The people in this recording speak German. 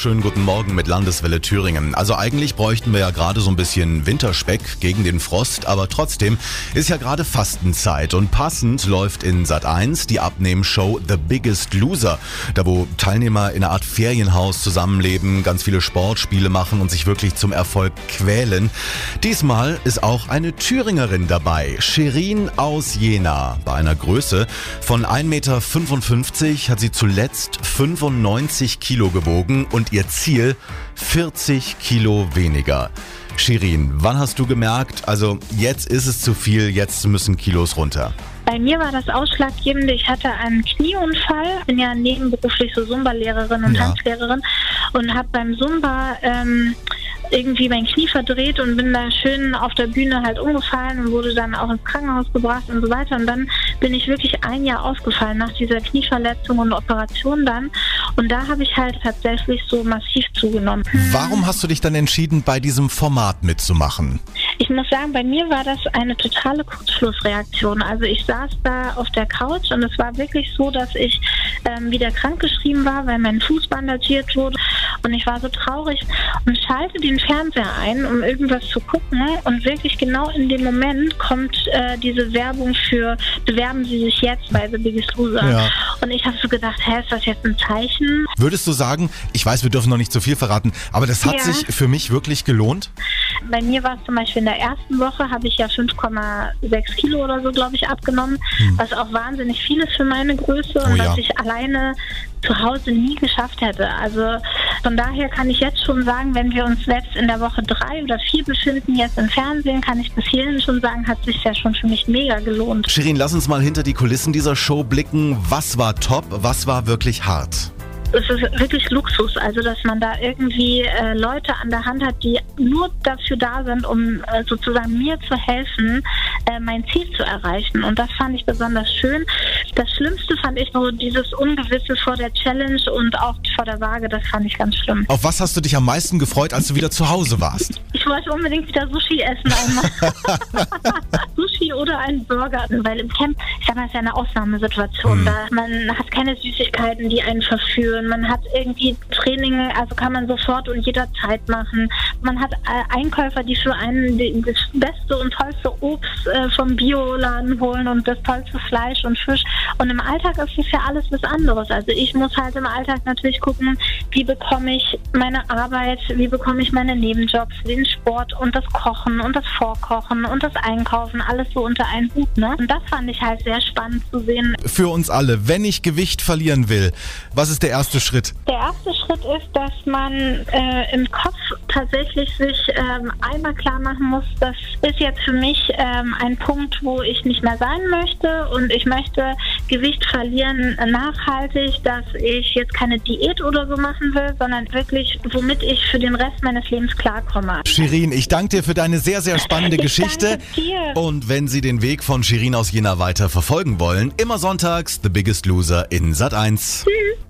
Schönen guten Morgen mit Landeswelle Thüringen. Also eigentlich bräuchten wir ja gerade so ein bisschen Winterspeck gegen den Frost, aber trotzdem ist ja gerade Fastenzeit und passend läuft in Sat 1 die Abnehmshow The Biggest Loser, da wo Teilnehmer in einer Art Ferienhaus zusammenleben, ganz viele Sportspiele machen und sich wirklich zum Erfolg quälen. Diesmal ist auch eine Thüringerin dabei, Shirin aus Jena. Bei einer Größe von 1,55 Meter hat sie zuletzt 95 Kilo gewogen und ihr Ziel 40 Kilo weniger. Shirin, wann hast du gemerkt, also jetzt ist es zu viel, jetzt müssen Kilos runter? Bei mir war das Ausschlaggebende, ich hatte einen Knieunfall, bin ja nebenberuflich so Zumba-Lehrerin und Ja. Tanzlehrerin und habe beim Zumba ähm, irgendwie mein Knie verdreht und bin da schön auf der Bühne halt umgefallen und wurde dann auch ins Krankenhaus gebracht und so weiter. Und dann bin ich wirklich ein Jahr ausgefallen nach dieser Knieverletzung und Operation dann. Und da habe ich halt tatsächlich so massiv zugenommen. Warum hast du dich dann entschieden, bei diesem Format mitzumachen? Ich muss sagen, bei mir war das eine totale Kurzschlussreaktion. Also ich saß da auf der Couch und es war wirklich so, dass ich ähm, wieder krankgeschrieben war, weil mein Fuß bandagiert wurde. Und ich war so traurig und schalte den Fernseher ein, um irgendwas zu gucken. Und wirklich genau in dem Moment kommt äh, diese Werbung für Bewerben Sie sich jetzt bei The Biggest Loser. Ja. Und ich habe so gedacht, hä, ist das jetzt ein Zeichen? Würdest du sagen, ich weiß, wir dürfen noch nicht zu viel verraten, aber das hat Ja. sich für mich wirklich gelohnt? Bei mir war es zum Beispiel in der ersten Woche, habe ich ja 5,6 Kilo oder so, glaube ich, abgenommen, was auch wahnsinnig viel ist für meine Größe und Hm. Oh ja. was ich alleine zu Hause nie geschafft hätte. Also von daher kann ich jetzt schon sagen, wenn wir uns selbst in der Woche drei oder vier befinden, jetzt im Fernsehen, kann ich bis hierhin schon sagen, hat sich ja schon für mich mega gelohnt. Shirin, lass uns mal hinter die Kulissen dieser Show blicken. Was war top, was war wirklich hart? es ist wirklich Luxus, also dass man da irgendwie äh, Leute an der Hand hat, die nur dafür da sind, um äh, sozusagen mir zu helfen, äh, mein Ziel zu erreichen. Und das fand ich besonders schön. Das Schlimmste fand ich so dieses Ungewisse vor der Challenge und auch vor der Waage, das fand ich ganz schlimm. Auf was hast du dich am meisten gefreut, als du wieder zu Hause warst? Ich wollte unbedingt wieder Sushi essen einmal. Sushi oder einen Burger, weil im Camp, ich sag mal, es ist ja eine Ausnahmesituation. Da man hat keine Süßigkeiten, die einen verführen. Man hat irgendwie Training, also kann man sofort und jederzeit machen. Man hat äh, Einkäufer, die für einen das beste und tollste äh, vom Bioladen holen und das tollste Fleisch und Fisch. Und im Alltag ist es ja alles was anderes. Also ich muss halt im Alltag natürlich gucken, wie bekomme ich meine Arbeit, wie bekomme ich meine Nebenjobs, den Sport und das Kochen und das Vorkochen und das Einkaufen, alles so unter einen Hut. Ne? Und das fand ich halt sehr spannend zu sehen. Für uns alle, wenn ich Gewicht verlieren will, was ist der erste Schritt? Der erste Schritt ist, dass man äh, im Kopf tatsächlich sich ähm, einmal klar machen muss, das ist jetzt für mich ähm, ein Punkt, wo ich nicht mehr sein möchte und ich möchte Gewicht verlieren nachhaltig, dass ich jetzt keine Diät oder so machen will, sondern wirklich, womit ich für den Rest meines Lebens klarkomme. Shirin, ich danke dir für deine sehr, sehr spannende Ich Geschichte. danke dir. Und wenn Sie den Weg von Shirin aus Jena weiter verfolgen wollen, immer sonntags The Biggest Loser in Sat 1.